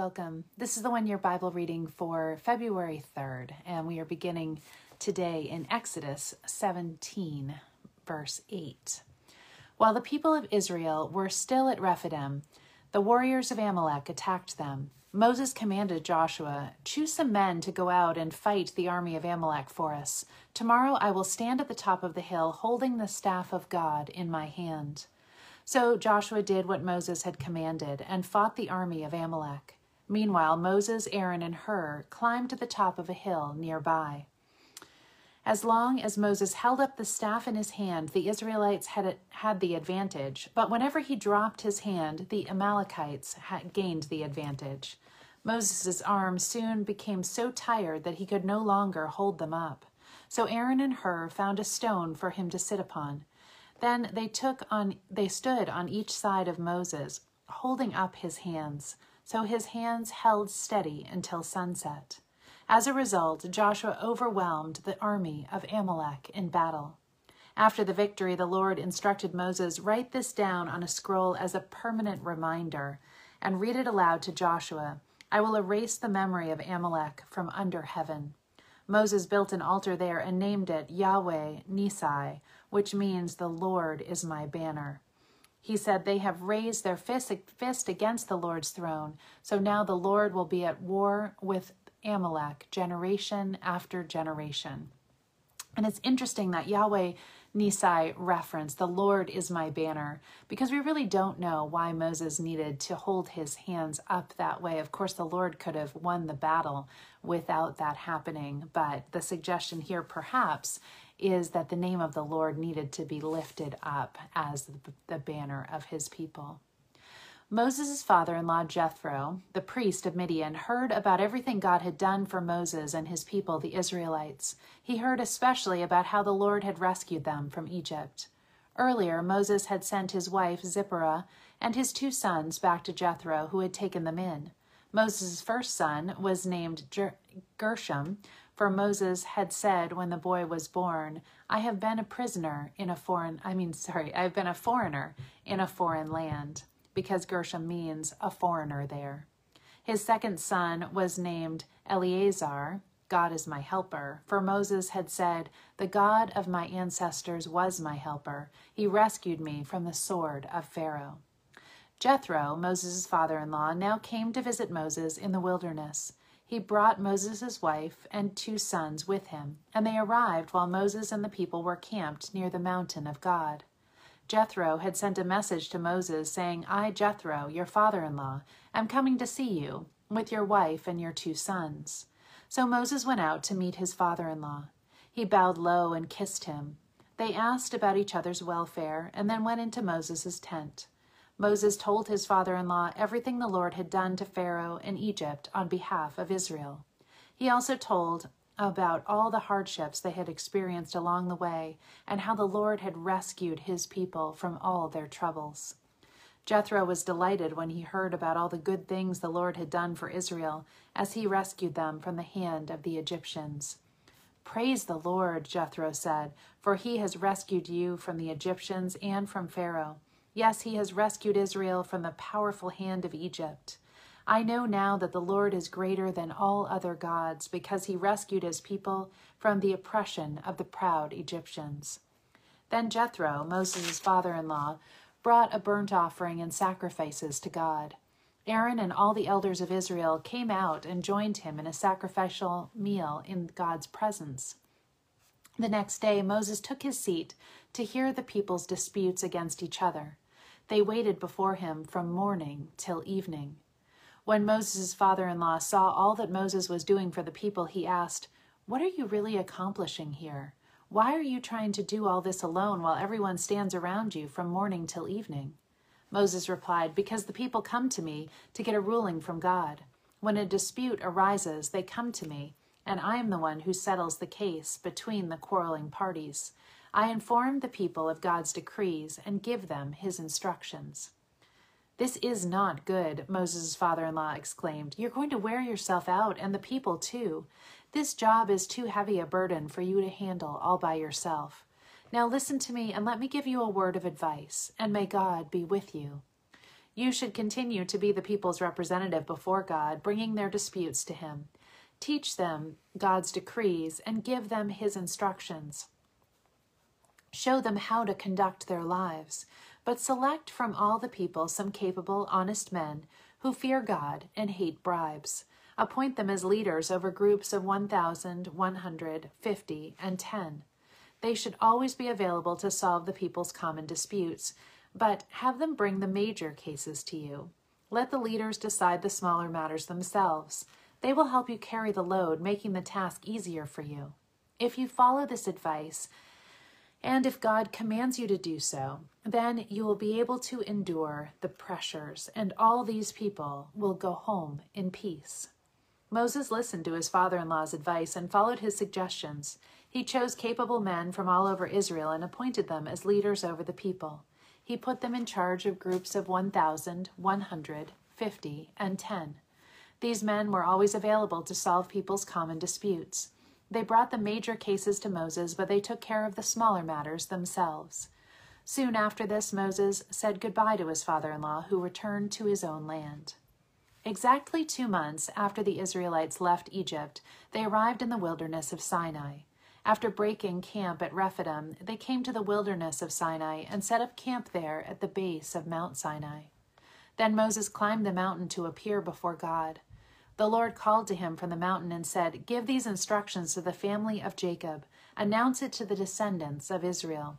Welcome. This is the one year Bible reading for February 3rd, and we are beginning today in Exodus 17, verse 8. While the people of Israel were still at Rephidim, the warriors of Amalek attacked them. Moses commanded Joshua, Choose some men to go out and fight the army of Amalek for us. Tomorrow I will stand at the top of the hill holding the staff of God in my hand. So Joshua did what Moses had commanded and fought the army of Amalek. Meanwhile, Moses, Aaron, and Hur climbed to the top of a hill nearby. As long as Moses held up the staff in his hand, the Israelites had, had the advantage, but whenever he dropped his hand, the Amalekites had gained the advantage. Moses' arms soon became so tired that he could no longer hold them up. So Aaron and Hur found a stone for him to sit upon. Then they took on they stood on each side of Moses, holding up his hands so his hands held steady until sunset. As a result, Joshua overwhelmed the army of Amalek in battle. After the victory, the Lord instructed Moses, Write this down on a scroll as a permanent reminder and read it aloud to Joshua. I will erase the memory of Amalek from under heaven. Moses built an altar there and named it Yahweh Nissi, which means the Lord is my banner. He said, They have raised their fist, against the Lord's throne. So now the Lord will be at war with Amalek generation after generation. And it's interesting that Yahweh Nissi reference, the Lord is my banner, because we really don't know why Moses needed to hold his hands up that way. Of course, the Lord could have won the battle without that happening, but the suggestion here perhaps is that the name of the Lord needed to be lifted up as the banner of his people. Moses' father in law Jethro, the priest of Midian, heard about everything God had done for Moses and his people, the Israelites. He heard especially about how the Lord had rescued them from Egypt. Earlier, Moses had sent his wife Zipporah and his two sons back to Jethro, who had taken them in. Moses' first son was named Gershom, for Moses had said when the boy was born, I have been a prisoner in a foreign, I mean, sorry, I've been a foreigner in a foreign land, because Gershom means a foreigner there. His second son was named Eleazar, God is my helper, for Moses had said, The God of my ancestors was my helper. He rescued me from the sword of Pharaoh. Jethro, Moses' father in law, now came to visit Moses in the wilderness he brought Moses' wife and two sons with him, and they arrived while Moses and the people were camped near the mountain of God. Jethro had sent a message to Moses saying, I, Jethro, your father in law, am coming to see you with your wife and your two sons. So Moses went out to meet his father in law. He bowed low and kissed him. They asked about each other's welfare and then went into Moses' tent. Moses told his father in law everything the Lord had done to Pharaoh in Egypt on behalf of Israel. He also told about all the hardships they had experienced along the way and how the Lord had rescued his people from all their troubles. Jethro was delighted when he heard about all the good things the Lord had done for Israel as he rescued them from the hand of the Egyptians. Praise the Lord, Jethro said, for he has rescued you from the Egyptians and from Pharaoh. Yes, he has rescued Israel from the powerful hand of Egypt. I know now that the Lord is greater than all other gods because he rescued his people from the oppression of the proud Egyptians. Then Jethro, Moses' father in law, brought a burnt offering and sacrifices to God. Aaron and all the elders of Israel came out and joined him in a sacrificial meal in God's presence. The next day, Moses took his seat to hear the people's disputes against each other. They waited before him from morning till evening. When Moses' father in law saw all that Moses was doing for the people, he asked, What are you really accomplishing here? Why are you trying to do all this alone while everyone stands around you from morning till evening? Moses replied, Because the people come to me to get a ruling from God. When a dispute arises, they come to me, and I am the one who settles the case between the quarreling parties. I inform the people of God's decrees and give them his instructions. This is not good, Moses' father in law exclaimed. You're going to wear yourself out, and the people too. This job is too heavy a burden for you to handle all by yourself. Now listen to me and let me give you a word of advice, and may God be with you. You should continue to be the people's representative before God, bringing their disputes to Him. Teach them God's decrees and give them His instructions. Show them how to conduct their lives, but select from all the people some capable, honest men who fear God and hate bribes. Appoint them as leaders over groups of 1,000, 150, and 10. They should always be available to solve the people's common disputes, but have them bring the major cases to you. Let the leaders decide the smaller matters themselves. They will help you carry the load, making the task easier for you. If you follow this advice, and if God commands you to do so, then you will be able to endure the pressures, and all these people will go home in peace. Moses listened to his father in law's advice and followed his suggestions. He chose capable men from all over Israel and appointed them as leaders over the people. He put them in charge of groups of 1,000, 100, 50, and 10. These men were always available to solve people's common disputes. They brought the major cases to Moses, but they took care of the smaller matters themselves. Soon after this, Moses said goodbye to his father in law, who returned to his own land. Exactly two months after the Israelites left Egypt, they arrived in the wilderness of Sinai. After breaking camp at Rephidim, they came to the wilderness of Sinai and set up camp there at the base of Mount Sinai. Then Moses climbed the mountain to appear before God. The Lord called to him from the mountain and said, Give these instructions to the family of Jacob, announce it to the descendants of Israel.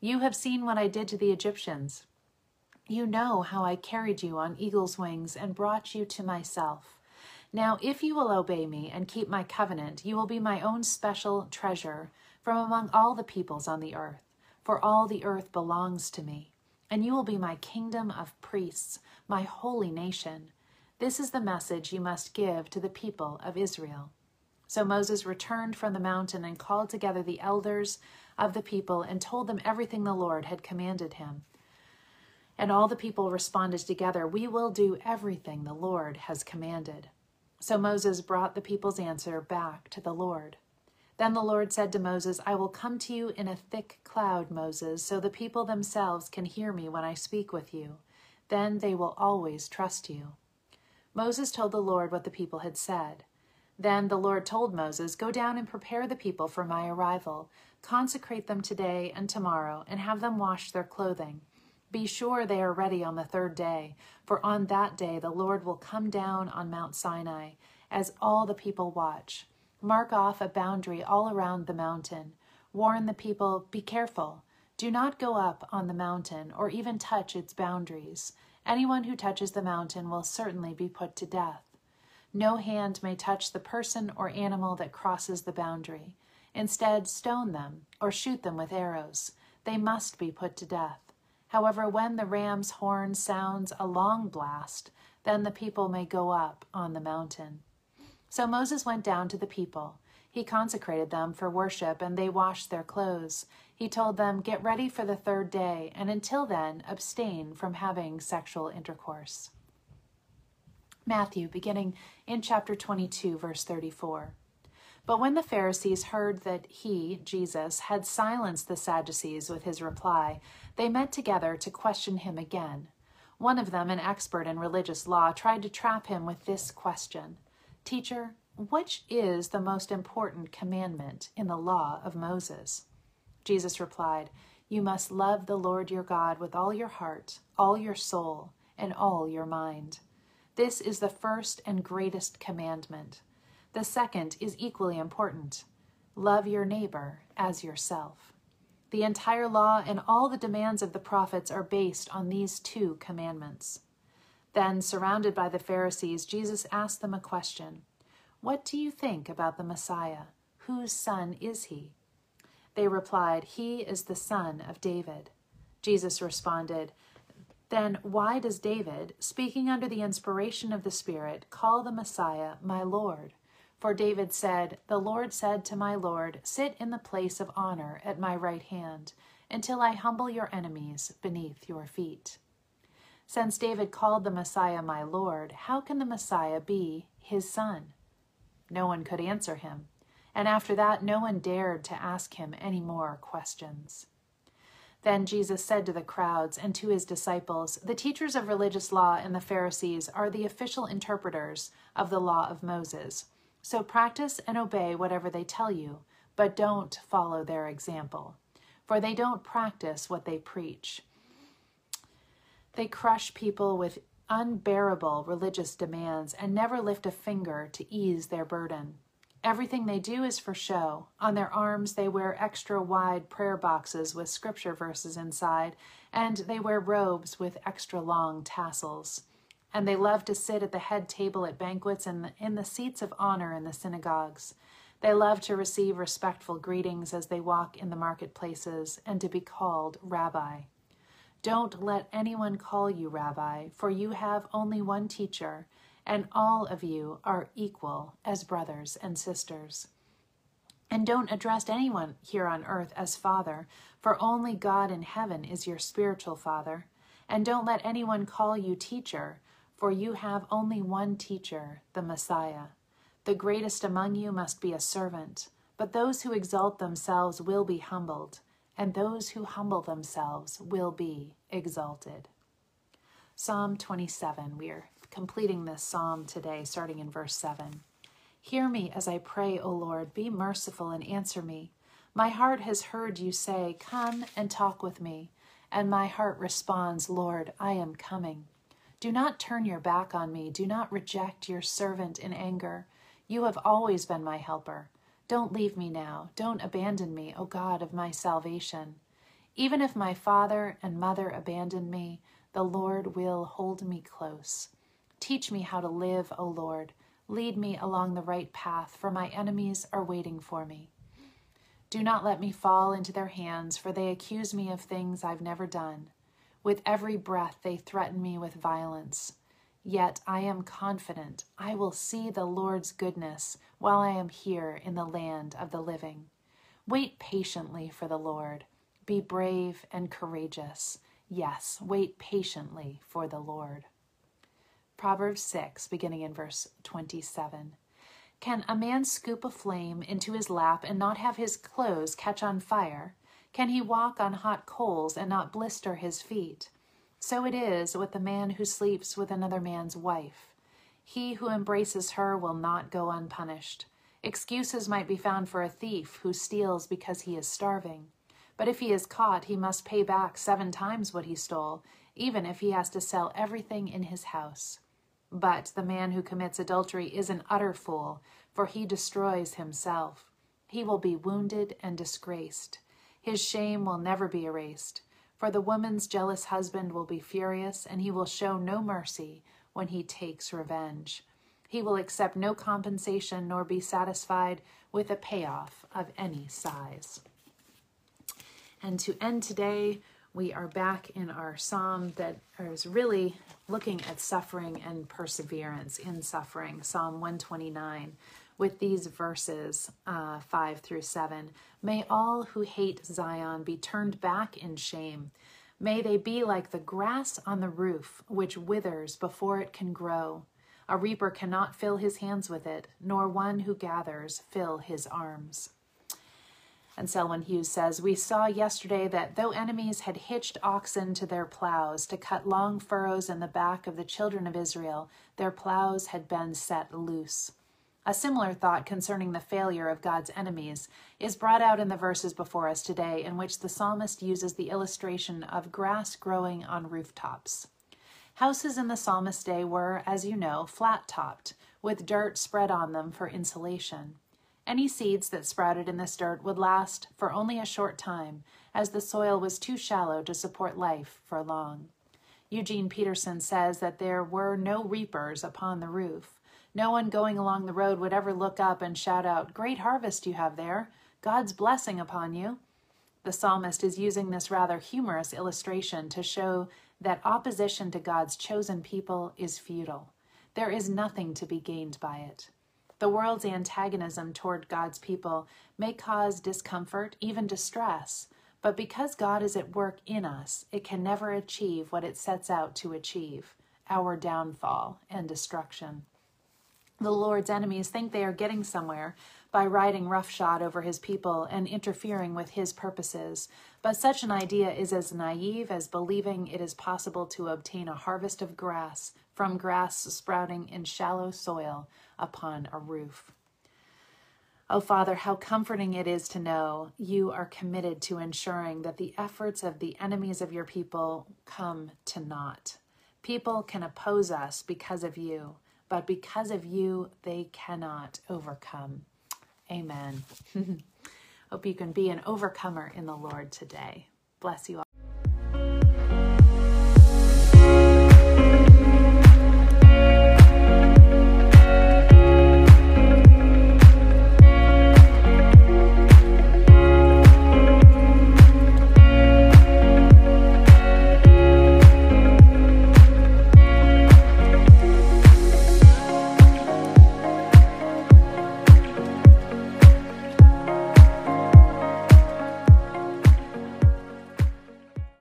You have seen what I did to the Egyptians. You know how I carried you on eagle's wings and brought you to myself. Now, if you will obey me and keep my covenant, you will be my own special treasure from among all the peoples on the earth, for all the earth belongs to me. And you will be my kingdom of priests, my holy nation. This is the message you must give to the people of Israel. So Moses returned from the mountain and called together the elders of the people and told them everything the Lord had commanded him. And all the people responded together, We will do everything the Lord has commanded. So Moses brought the people's answer back to the Lord. Then the Lord said to Moses, I will come to you in a thick cloud, Moses, so the people themselves can hear me when I speak with you. Then they will always trust you. Moses told the Lord what the people had said. Then the Lord told Moses, Go down and prepare the people for my arrival. Consecrate them today and tomorrow, and have them wash their clothing. Be sure they are ready on the third day, for on that day the Lord will come down on Mount Sinai as all the people watch. Mark off a boundary all around the mountain. Warn the people, Be careful. Do not go up on the mountain or even touch its boundaries. Anyone who touches the mountain will certainly be put to death. No hand may touch the person or animal that crosses the boundary. Instead, stone them or shoot them with arrows. They must be put to death. However, when the ram's horn sounds a long blast, then the people may go up on the mountain. So Moses went down to the people. He consecrated them for worship, and they washed their clothes. He told them, Get ready for the third day, and until then, abstain from having sexual intercourse. Matthew, beginning in chapter 22, verse 34. But when the Pharisees heard that he, Jesus, had silenced the Sadducees with his reply, they met together to question him again. One of them, an expert in religious law, tried to trap him with this question Teacher, which is the most important commandment in the law of Moses? Jesus replied, You must love the Lord your God with all your heart, all your soul, and all your mind. This is the first and greatest commandment. The second is equally important love your neighbor as yourself. The entire law and all the demands of the prophets are based on these two commandments. Then, surrounded by the Pharisees, Jesus asked them a question What do you think about the Messiah? Whose son is he? They replied, He is the son of David. Jesus responded, Then why does David, speaking under the inspiration of the Spirit, call the Messiah my Lord? For David said, The Lord said to my Lord, Sit in the place of honor at my right hand, until I humble your enemies beneath your feet. Since David called the Messiah my Lord, how can the Messiah be his son? No one could answer him, and after that no one dared to ask him any more questions. Then Jesus said to the crowds and to his disciples, The teachers of religious law and the Pharisees are the official interpreters of the law of Moses. So practice and obey whatever they tell you, but don't follow their example, for they don't practice what they preach. They crush people with unbearable religious demands and never lift a finger to ease their burden. Everything they do is for show. On their arms, they wear extra wide prayer boxes with scripture verses inside, and they wear robes with extra long tassels. And they love to sit at the head table at banquets and in the seats of honor in the synagogues. They love to receive respectful greetings as they walk in the marketplaces and to be called rabbi. Don't let anyone call you rabbi, for you have only one teacher and all of you are equal as brothers and sisters. And don't address anyone here on earth as Father, for only God in heaven is your spiritual Father. And don't let anyone call you teacher, for you have only one teacher, the Messiah. The greatest among you must be a servant, but those who exalt themselves will be humbled, and those who humble themselves will be exalted. Psalm 27, we are completing this psalm today, starting in verse 7. Hear me as I pray, O Lord. Be merciful and answer me. My heart has heard you say, Come and talk with me. And my heart responds, Lord, I am coming. Do not turn your back on me. Do not reject your servant in anger. You have always been my helper. Don't leave me now. Don't abandon me, O God of my salvation. Even if my father and mother abandon me, the Lord will hold me close. Teach me how to live, O Lord. Lead me along the right path, for my enemies are waiting for me. Do not let me fall into their hands, for they accuse me of things I've never done. With every breath, they threaten me with violence. Yet I am confident I will see the Lord's goodness while I am here in the land of the living. Wait patiently for the Lord. Be brave and courageous. Yes, wait patiently for the Lord. Proverbs 6, beginning in verse 27. Can a man scoop a flame into his lap and not have his clothes catch on fire? Can he walk on hot coals and not blister his feet? So it is with the man who sleeps with another man's wife. He who embraces her will not go unpunished. Excuses might be found for a thief who steals because he is starving. But if he is caught, he must pay back seven times what he stole, even if he has to sell everything in his house. But the man who commits adultery is an utter fool, for he destroys himself. He will be wounded and disgraced. His shame will never be erased. For the woman's jealous husband will be furious, and he will show no mercy when he takes revenge. He will accept no compensation nor be satisfied with a payoff of any size. And to end today, we are back in our psalm that is really looking at suffering and perseverance in suffering, Psalm 129, with these verses uh, 5 through 7. May all who hate Zion be turned back in shame. May they be like the grass on the roof, which withers before it can grow. A reaper cannot fill his hands with it, nor one who gathers fill his arms. And Selwyn Hughes says, We saw yesterday that though enemies had hitched oxen to their plows to cut long furrows in the back of the children of Israel, their plows had been set loose. A similar thought concerning the failure of God's enemies is brought out in the verses before us today, in which the psalmist uses the illustration of grass growing on rooftops. Houses in the psalmist's day were, as you know, flat topped, with dirt spread on them for insulation. Any seeds that sprouted in this dirt would last for only a short time, as the soil was too shallow to support life for long. Eugene Peterson says that there were no reapers upon the roof. No one going along the road would ever look up and shout out, Great harvest you have there! God's blessing upon you! The psalmist is using this rather humorous illustration to show that opposition to God's chosen people is futile. There is nothing to be gained by it. The world's antagonism toward God's people may cause discomfort, even distress, but because God is at work in us, it can never achieve what it sets out to achieve our downfall and destruction. The Lord's enemies think they are getting somewhere by riding roughshod over his people and interfering with his purposes, but such an idea is as naive as believing it is possible to obtain a harvest of grass from grass sprouting in shallow soil upon a roof. Oh, Father, how comforting it is to know you are committed to ensuring that the efforts of the enemies of your people come to naught. People can oppose us because of you, but because of you, they cannot overcome. Amen. Hope you can be an overcomer in the Lord today. Bless you all.